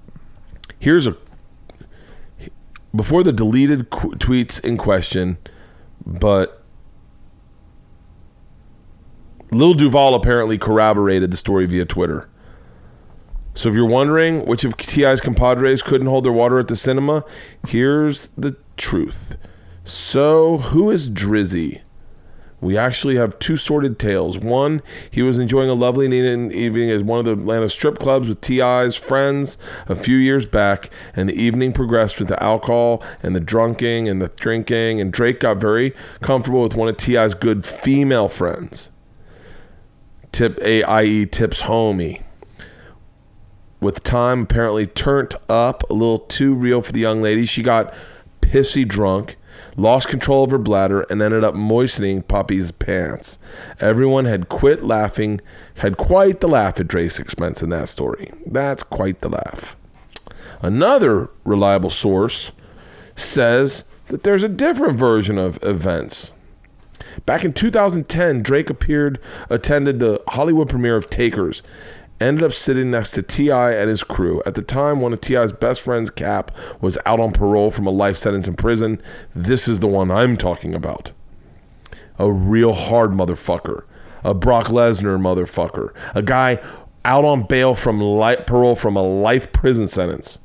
Here's a before the deleted qu- tweets in question, but Lil Duval apparently corroborated the story via Twitter. So if you're wondering which of T.I.'s compadres couldn't hold their water at the cinema, here's the truth. So who is Drizzy? We actually have two sordid tales. One, he was enjoying a lovely evening at one of the Atlanta strip clubs with T.I.'s friends a few years back, and the evening progressed with the alcohol and the drunking and the drinking, and Drake got very comfortable with one of T.I.'s good female friends. Tip A.I.E. Tip's homie with time apparently turned up a little too real for the young lady. She got pissy drunk, lost control of her bladder, and ended up moistening Poppy's pants. Everyone had quit laughing, had quite the laugh at Drake's expense in that story. That's quite the laugh. Another reliable source says that there's a different version of events. Back in 2010, Drake appeared, attended the Hollywood premiere of Takers, ended up sitting next to T.I. and his crew. At the time, one of T.I.'s best friends, Cap, was out on parole from a life sentence in prison. This is the one I'm talking about. A real hard motherfucker. A Brock Lesnar motherfucker. A guy out on bail from life, parole from a life prison sentence.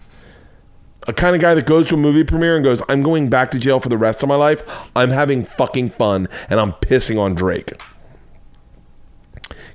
A kind of guy that goes to a movie premiere and goes, I'm going back to jail for the rest of my life. I'm having fucking fun and I'm pissing on Drake.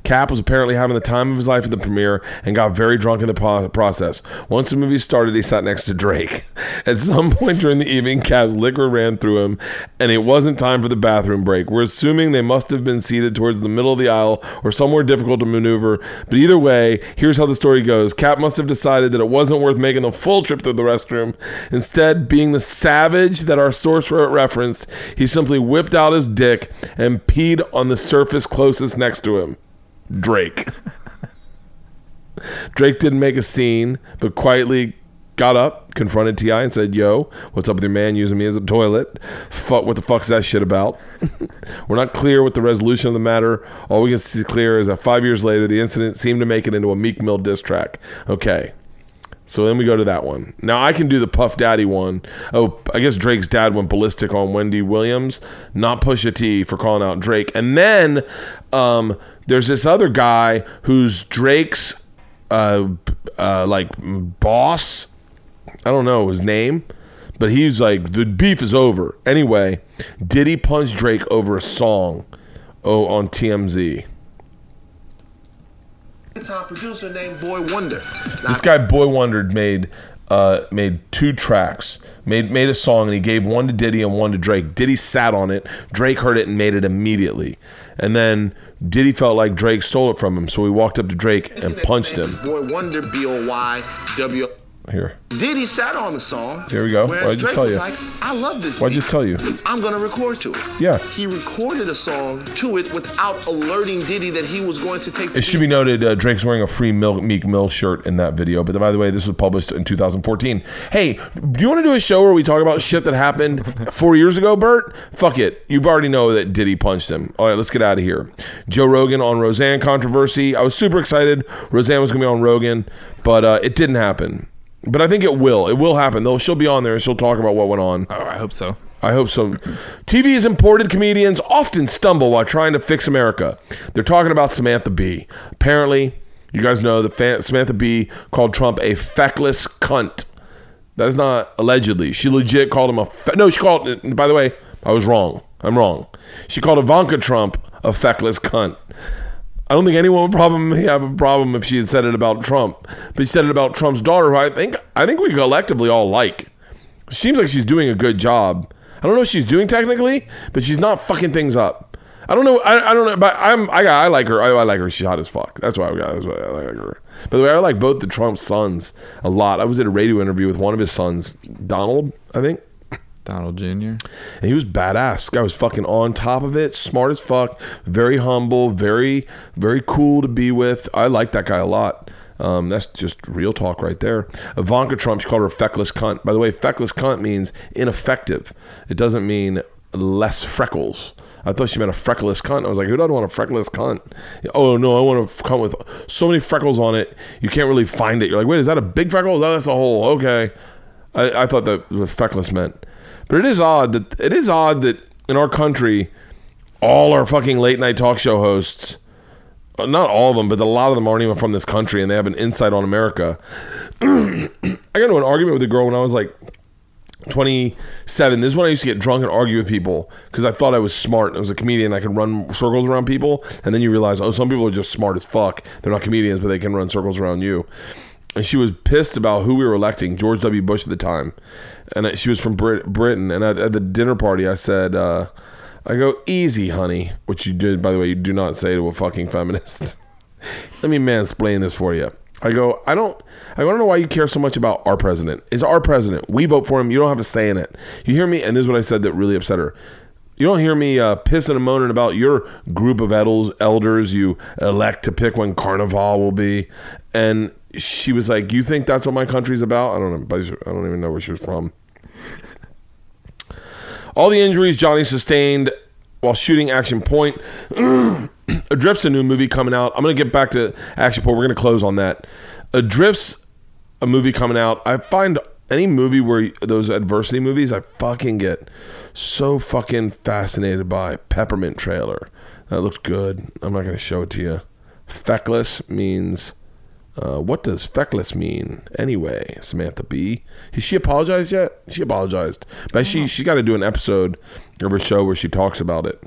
Cap was apparently having the time of his life at the premiere and got very drunk in the pro- process. Once the movie started, he sat next to Drake. At some point during the evening, Cap's liquor ran through him, and it wasn't time for the bathroom break. We're assuming they must have been seated towards the middle of the aisle or somewhere difficult to maneuver. But either way, here's how the story goes Cap must have decided that it wasn't worth making the full trip to the restroom. Instead, being the savage that our source referenced, he simply whipped out his dick and peed on the surface closest next to him. Drake. Drake didn't make a scene, but quietly got up, confronted T.I., and said, "Yo, what's up with your man using me as a toilet? Fuck, what the fuck's that shit about?" We're not clear with the resolution of the matter. All we can see clear is that five years later, the incident seemed to make it into a Meek Mill diss track. Okay. So then we go to that one. Now I can do the Puff Daddy one. Oh, I guess Drake's dad went ballistic on Wendy Williams, not Pusha T for calling out Drake. And then um, there's this other guy who's Drake's uh, uh, like boss. I don't know his name, but he's like the beef is over. Anyway, did he punch Drake over a song? Oh, on TMZ. Time producer named Boy Wonder. This guy Boy Wonder made uh, made two tracks, made made a song, and he gave one to Diddy and one to Drake. Diddy sat on it. Drake heard it and made it immediately. And then Diddy felt like Drake stole it from him, so he walked up to Drake and punched him. Boy Wonder, B O Y W. Here. Diddy sat on the song. Here we go. whereas What'd I just Drake tell you? like, I love this. Beat. just tell you? I'm gonna record to it. Yeah. He recorded a song to it without alerting Diddy that he was going to take. The It should be noted uh, Drake's wearing a free Mil- Meek Mill shirt in that video. But by the way, this was published in 2014. Hey, do you want to do a show where we talk about shit that happened four years ago, Bert? Fuck it. You already know that Diddy punched him. All right, let's get out of here. Joe Rogan on Roseanne controversy. I was super excited. Roseanne was going to be on Rogan, but uh, it didn't happen. But I think it will. It will happen. Though she'll be on there and she'll talk about what went on. Oh, I hope so. I hope so. TV's imported comedians often stumble while trying to fix America. They're talking about Samantha Bee. Apparently, you guys know that Samantha Bee called Trump a feckless cunt. That is not allegedly. She legit called him a. Fe- no, she called. By the way, I was wrong. I'm wrong. She called Ivanka Trump a feckless cunt. I don't think anyone would probably have a problem if she had said it about Trump, but she said it about Trump's daughter, who I think I think we collectively all like. Seems like she's doing a good job. I don't know what she's doing technically, but she's not fucking things up. I don't know. I, I don't know, but I'm I, I like her. I, I like her. She's hot as fuck. That's why I, that's why I like her. By the way, I like both the Trump sons a lot. I was at a radio interview with one of his sons, Donald, I think. Donald Jr. And he was badass. Guy was fucking on top of it, smart as fuck, very humble, very, very cool to be with. I like that guy a lot. Um, that's just real talk right there. Ivanka Trump, she called her feckless cunt. By the way, feckless cunt means ineffective. It doesn't mean less freckles. I thought she meant a freckless cunt. I was like, who doesn't want a freckless cunt? Oh no, I want a cunt with so many freckles on it, you can't really find it. You're like, wait, is that a big freckle? No, that's a hole. Okay. I, I thought that feckless meant. But it is odd that it is odd that in our country, all our fucking late night talk show hosts, uh, not all of them, but a lot of them aren't even from this country, and they have an insight on America. I got into an argument with a girl when I was like 27. This is when I used to get drunk and argue with people because I thought I was smart. I was a comedian. I could run circles around people, and then you realize, oh, some people are just smart as fuck. They're not comedians, but they can run circles around you. And she was pissed about who we were electing, George W. Bush at the time, and she was from Brit- Britain. And at, at the dinner party, I said, uh, "I go easy, honey," which you did, by the way. You do not say to a fucking feminist. Let me mansplain this for you. I go, I don't, I don't know why you care so much about our president. It's our president. We vote for him. You don't have a say in it. You hear me? And this is what I said that really upset her. You don't hear me uh, pissing and moaning about your group of elders you elect to pick when Carnival will be. And she was like, "You think that's what my country's about?" I don't know. I don't even know where she was from. All the injuries Johnny sustained while shooting Action Point. Adrift's a new movie coming out. I'm to get back to Action Point. We're to close on that. Adrift's a movie coming out. I find any movie where those adversity movies, I fucking get so fucking fascinated by. Peppermint trailer. That looks good. I'm not to show it to you. Feckless means. Uh, what does feckless mean anyway, Samantha Bee? Has she apologized yet? She apologized, but she she got to do an episode of her show where she talks about it.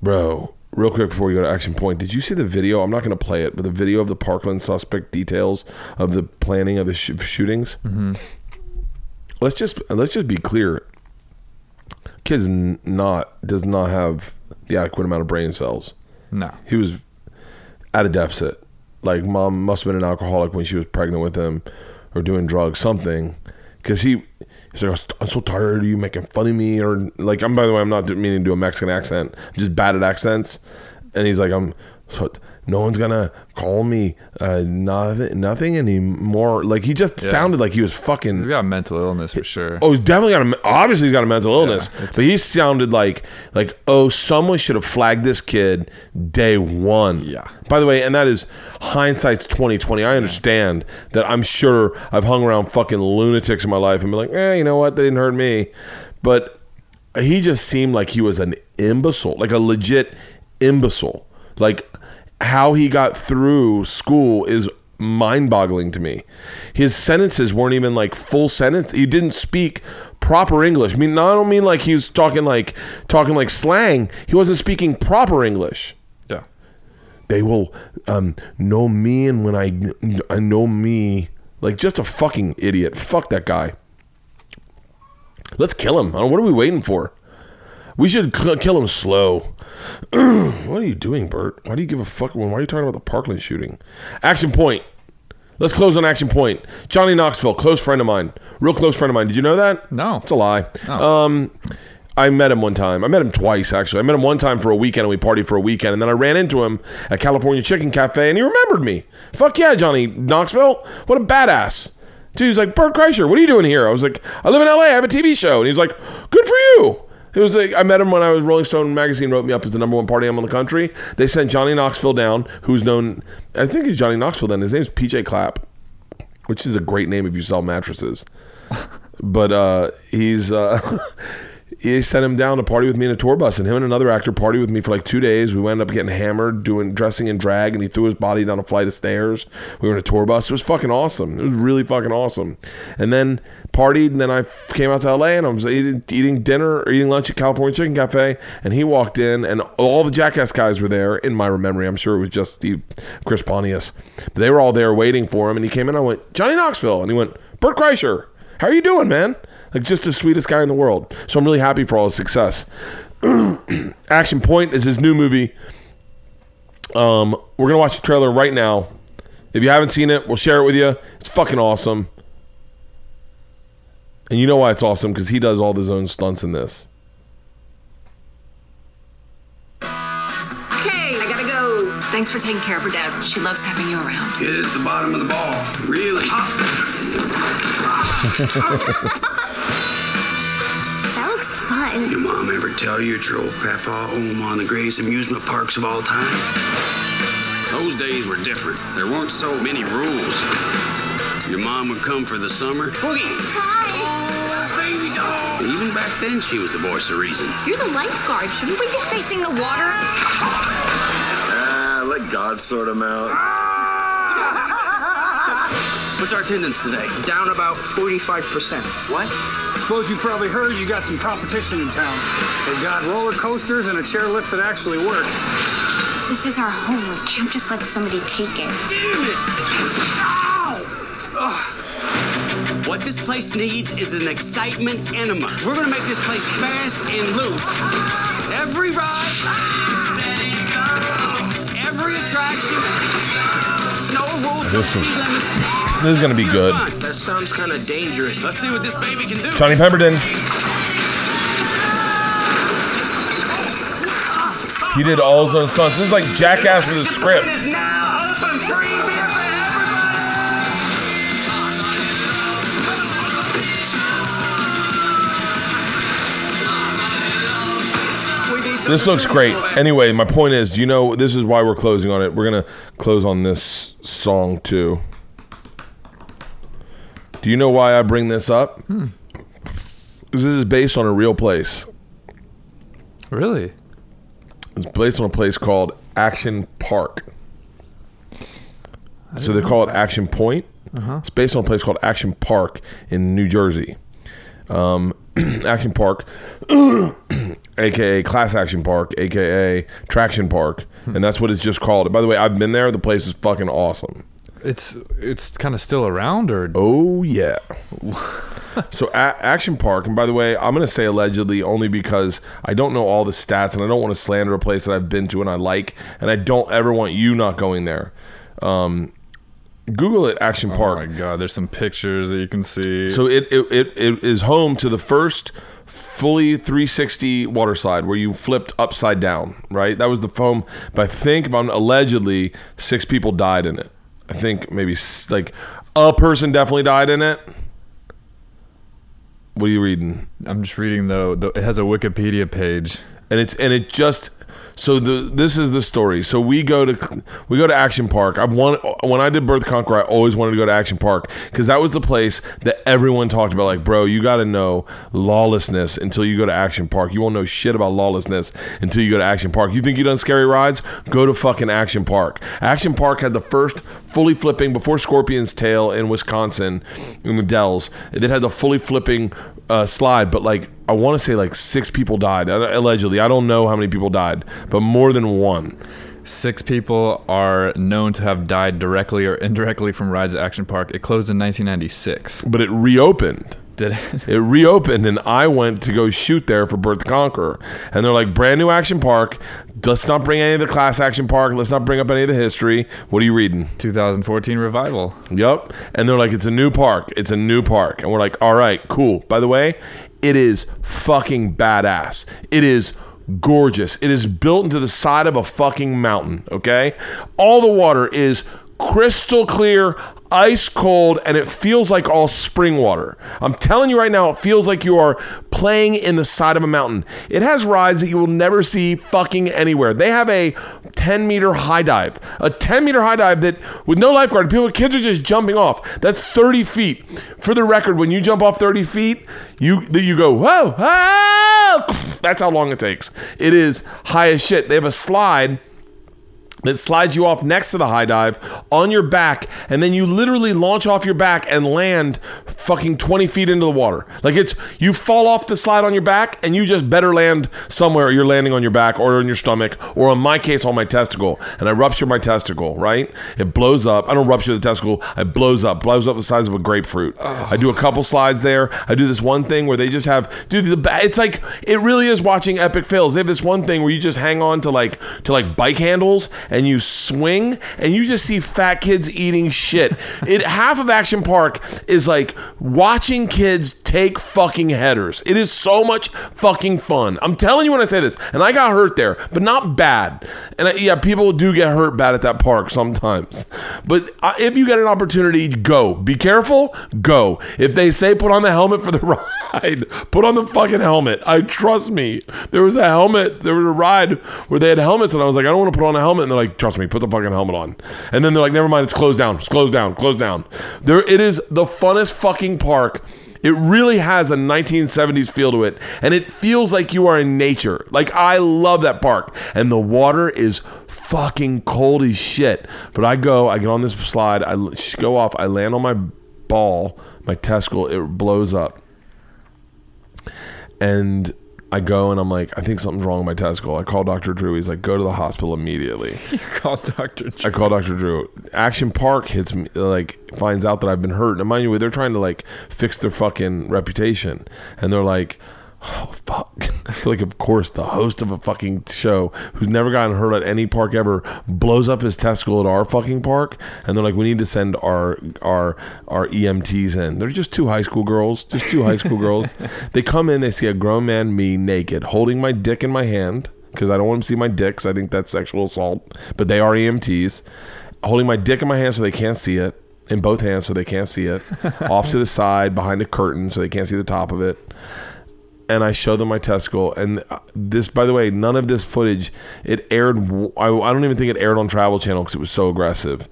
Bro, real quick before we go to action point, did you see the video? I'm not going to play it, but the video of the Parkland suspect details of the planning of the sh- shootings. Mm-hmm. Let's just let's just be clear. Kid's not does not have the adequate amount of brain cells. No. He was at a deficit. Like mom must have been an alcoholic when she was pregnant with him, or doing drugs, something. Because he, he's like, I'm so tired of you making fun of me, or like I'm. By the way, I'm not meaning to do a Mexican accent. Just bad at accents. And he's like, I'm. So no one's gonna call me uh, nothing, nothing anymore. Like he just Yeah. sounded like he was fucking. He's got mental illness for sure. Oh, he's definitely got a. Obviously, he's got a mental illness. but he sounded like like oh, someone should have flagged this kid day one. Yeah. By the way, and that is hindsight's twenty twenty. I understand that. I'm sure I've hung around fucking lunatics in my life and been like, eh, you know what? They didn't hurt me. But he just seemed like he was an imbecile, like a legit imbecile. Like how he got through school is mind-boggling to me. His sentences weren't even like full sentence. He didn't speak proper English. I mean, I don't mean like he was talking like talking like slang. He wasn't speaking proper English. Yeah. They will um, know me, and when I I know me, like just a fucking idiot. Fuck that guy. Let's kill him. What are we waiting for? We should kill him slow. what are you doing, Bert? Why do you give a fuck? When why are you talking about the Parkland shooting? Action point. Let's close on Action Point. Johnny Knoxville, close friend of mine, real close friend of mine. Did you know that? No, it's a lie. Um, I met him one time. I met him twice actually. I met him one time for a weekend and we partied for a weekend, and then I ran into him at California Chicken Cafe, and he remembered me. Fuck yeah, Johnny Knoxville. What a badass. Dude, he's like, Bert Kreischer, what are you doing here? I was like, I live in LA. I have a TV show. And he's like, good for you. It was like I met him when I was Rolling Stone magazine wrote me up as the number one party animal in the country. They sent Johnny Knoxville down, who's known I think he's Johnny Knoxville then. His name's PJ Clapp, which is a great name if you sell mattresses. but uh, he's uh, he sent him down to party with me in a tour bus, and him and another actor party with me for like two days. We wound up getting hammered, doing dressing in drag, and he threw his body down a flight of stairs. We were in a tour bus. It was fucking awesome. It was really fucking awesome. And then partied, and then I came out to LA, and I was eating, dinner or eating lunch at California Chicken Cafe, and he walked in, and all the Jackass guys were there. In my memory, I'm sure it was just Steve, Chris Pontius, but they were all there waiting for him. And he came in. I went, Johnny Knoxville, and he went, Bert Kreischer, how are you doing, man? Like just the sweetest guy in the world. So I'm really happy for all his success. Action Point is his new movie. Um, we're gonna watch the trailer right now. If you haven't seen it, we'll share it with you. It's fucking awesome. And you know why it's awesome? Because he does all his own stunts in this. Okay, I gotta go. Thanks for taking care of her dad. She loves having you around. Get it at the bottom of the ball. Really hot. That fun. Your mom ever tell you it's your old papa owned one of the greatest amusement parks of all time? Those days were different. There weren't so many rules. Your mom would come for the summer. Boogie! Hi! Baby doll! Even back then, she was the voice of reason. You're the lifeguard. Shouldn't we be facing the water? Ah, let God sort them out. What's our attendance today? Down about 45%. What? I suppose you probably heard you got some competition in town. They've got roller coasters and a chairlift that actually works. This is our home. We can't just let somebody take it. Damn it! Ow! Ugh. What this place needs is an excitement enema. We're gonna make this place fast and loose. Every ride, steady go. Every attraction, no rules, no This speed one- limits. This is gonna be good. That sounds kind of dangerous. Let's see what this baby can do. Johnny Pemberton. He did all his own stunts. This is like Jackass with a script. This looks great. Anyway, my point is, you know, this is why we're closing on it. We're gonna close on this song too. Do you know why I bring this up? Hmm. This is based on a real place. Really? It's based on a place called Action Park. So they call it Action Point. Uh-huh. It's based on a place called Action Park in New Jersey. Um, Action Park, aka Class Action Park, aka Traction Park, and that's what it's just called. By the way, I've been there. The place is fucking awesome. It's it's kind of still around, or oh yeah. so a- Action Park, and by the way, I'm gonna say allegedly only because I don't know all the stats, and I don't want to slander a place that I've been to and I like, and I don't ever want you not going there. Um, Google it, Action Park. Oh my god, there's some pictures that you can see. So it, it, it, it is home to the first fully 360 water slide where you flipped upside down, right? That was the foam. But I think, if I'm allegedly, six people died in it. I think maybe s- like a person definitely died in it. What are you reading? I'm just reading the, the it has a Wikipedia page. and it's and it just so the this is the story. So we go to we go to Action Park. I've when I did Bert the Conqueror. I always wanted to go to Action Park because that was the place that everyone talked about. Like, bro, you got to know lawlessness until you go to Action Park. You won't know shit about lawlessness until you go to Action Park. You think you done scary rides? Go to fucking Action Park. Action Park had the first fully flipping before Scorpion's Tail in Wisconsin in the Dells. It had the fully flipping uh, slide, but like I want to say like six people died uh, allegedly. I don't know how many people died, but more than one. Six people are known to have died directly or indirectly from rides at Action Park. It closed in 1996. But it reopened. Did it? It reopened, and I went to go shoot there for Bert the Conqueror. And they're like, brand new action park. Let's not bring any of the class action park. Let's not bring up any of the history. What are you reading? 2014 revival. Yep. And they're like, it's a new park. It's a new park. And we're like, all right, cool. By the way, it is fucking badass. It is gorgeous. It is built into the side of a fucking mountain, okay? All the water is crystal clear, ice cold, and it feels like all spring water. I'm telling you right now, it feels like you are playing in the side of a mountain. It has rides that you will never see fucking anywhere. They have a 10 meter high dive, a 10 meter high dive that with no lifeguard, people, kids are just jumping off. That's 30 feet. For the record, when you jump off 30 feet, you you go whoa, whoa. That's how long it takes. It is high as shit. They have a slide that slides you off next to the high dive on your back, and then you literally launch off your back and land fucking 20 feet into the water. Like it's you fall off the slide on your back, and you just better land somewhere. You're landing on your back or on your stomach, or in my case, on my testicle. And I rupture my testicle, right? It blows up. I don't rupture the testicle, it blows up, blows up the size of a grapefruit. I do a couple slides there. I do this one thing where they just have, dude, the, it's like, it really is watching epic fails. They have this one thing where you just hang on to like, to like bike handles and you swing and you just see fat kids eating shit. It half of Action Park is like watching kids take fucking headers. It is so much fucking fun. I'm telling you when I say this, and I got hurt there, but not bad. And I, yeah, people do get hurt bad at that park sometimes. But uh, if you get an opportunity, go. Be careful. Go. If they say put on the helmet for the ride, put on the fucking helmet. I trust me. There was a helmet. There was a ride where they had helmets, and I was like, I don't want to put on a helmet. And they're like, trust me, put the fucking helmet on. And then they're like, never mind, it's closed down. It's closed down. Closed down. There, it is the funnest fucking park. It really has a 1970s feel to it, and it feels like you are in nature. Like I love that park, and the water is fucking cold as shit. But I go, I get on this slide, I go off, I land on my ball, my testicle, it blows up, and I go and I'm like, I think something's wrong with my testicle. I call Dr. Drew. He's like, go to the hospital immediately. You called Dr. I call Dr. Drew. Action Park hits me, like, finds out that I've been hurt. And mind you, they're trying to, like, fix their fucking reputation. And they're like, oh, fuck. like, of course, the host of a fucking show who's never gotten hurt at any park ever blows up his testicle at our fucking park. And they're like, we need to send our, our, our EMTs in. They're just two high school girls, just two high school girls. They come in, they see a grown man, me, naked, holding my dick in my hand because I don't want them to see my dick 'cause I think that's sexual assault. But they are EMTs, holding my dick in my hand so they can't see it, in both hands so they can't see it, off to the side behind a curtain so they can't see the top of it. And I show them my testicle. And uh, this, by the way, none of this footage, it aired. I, I don't even think it aired on Travel Channel because it was so aggressive.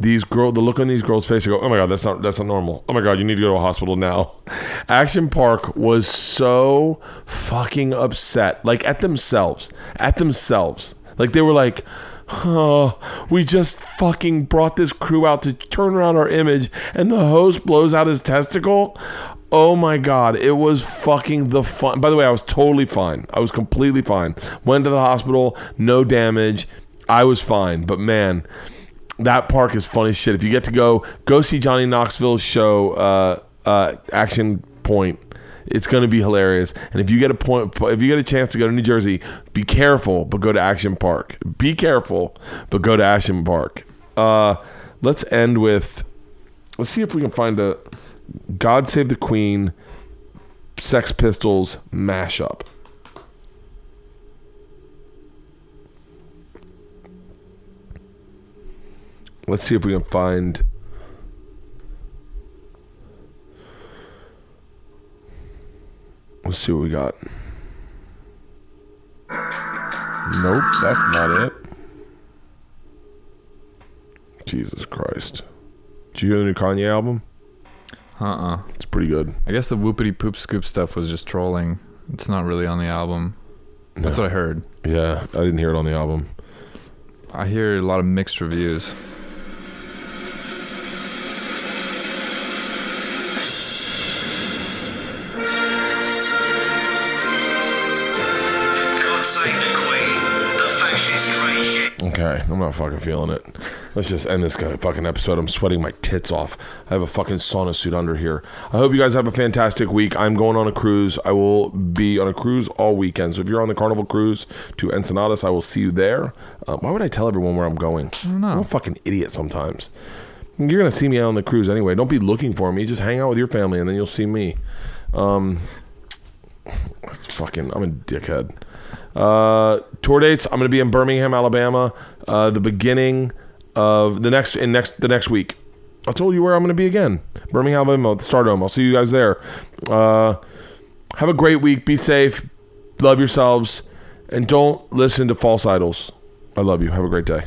These girl, the look on these girls' face, I go, oh my god, that's not that's not normal. Oh my god, you need to go to a hospital now. Action Park was so fucking upset, like at themselves, at themselves. Like they were like, oh, we just fucking brought this crew out to turn around our image, and the host blows out his testicle. Oh my god, it was fucking the fun. By the way, I was totally fine. I was completely fine. Went to the hospital, no damage. I was fine, but man, that park is funny shit. If you get to go, go see Johnny Knoxville's show, uh, uh, Action Point. It's going to be hilarious. And if you get a point, if you get a chance to go to New Jersey, be careful, but go to Action Park. Be careful, but go to Action Park. Uh, let's end with. Let's see if we can find a God Save the Queen, Sex Pistols mashup. Let's see if we can find. Let's see what we got. Nope, that's not it. Jesus Christ. Did you hear the new Kanye album? Uh-uh. It's pretty good. I guess the whoopity poop scoop stuff was just trolling. It's not really on the album. That's what I heard. Yeah, I didn't hear it on the album. I hear a lot of mixed reviews. God save the Queen, the Okay, I'm not fucking feeling it. Let's just end this guy fucking episode. I'm sweating my tits off. I have a fucking sauna suit under here. I hope you guys have a fantastic week. I'm going on a cruise. I will be on a cruise all weekend. So if you're on the Carnival cruise to Ensenadas, I will see you there. Uh, why would I tell everyone where I'm going? I don't know. I'm a fucking idiot sometimes. You're gonna see me out on the cruise anyway. Don't be looking for me. Just hang out with your family, and then you'll see me. Um, it's fucking. I'm a dickhead. Uh, tour dates. I'm gonna be in Birmingham, Alabama. Uh, the beginning of the next in next the next week. I told you where I'm gonna be again. Birmingham, Alabama, the Stardome. I'll see you guys there. Uh, have a great week. Be safe. Love yourselves, and don't listen to false idols. I love you. Have a great day.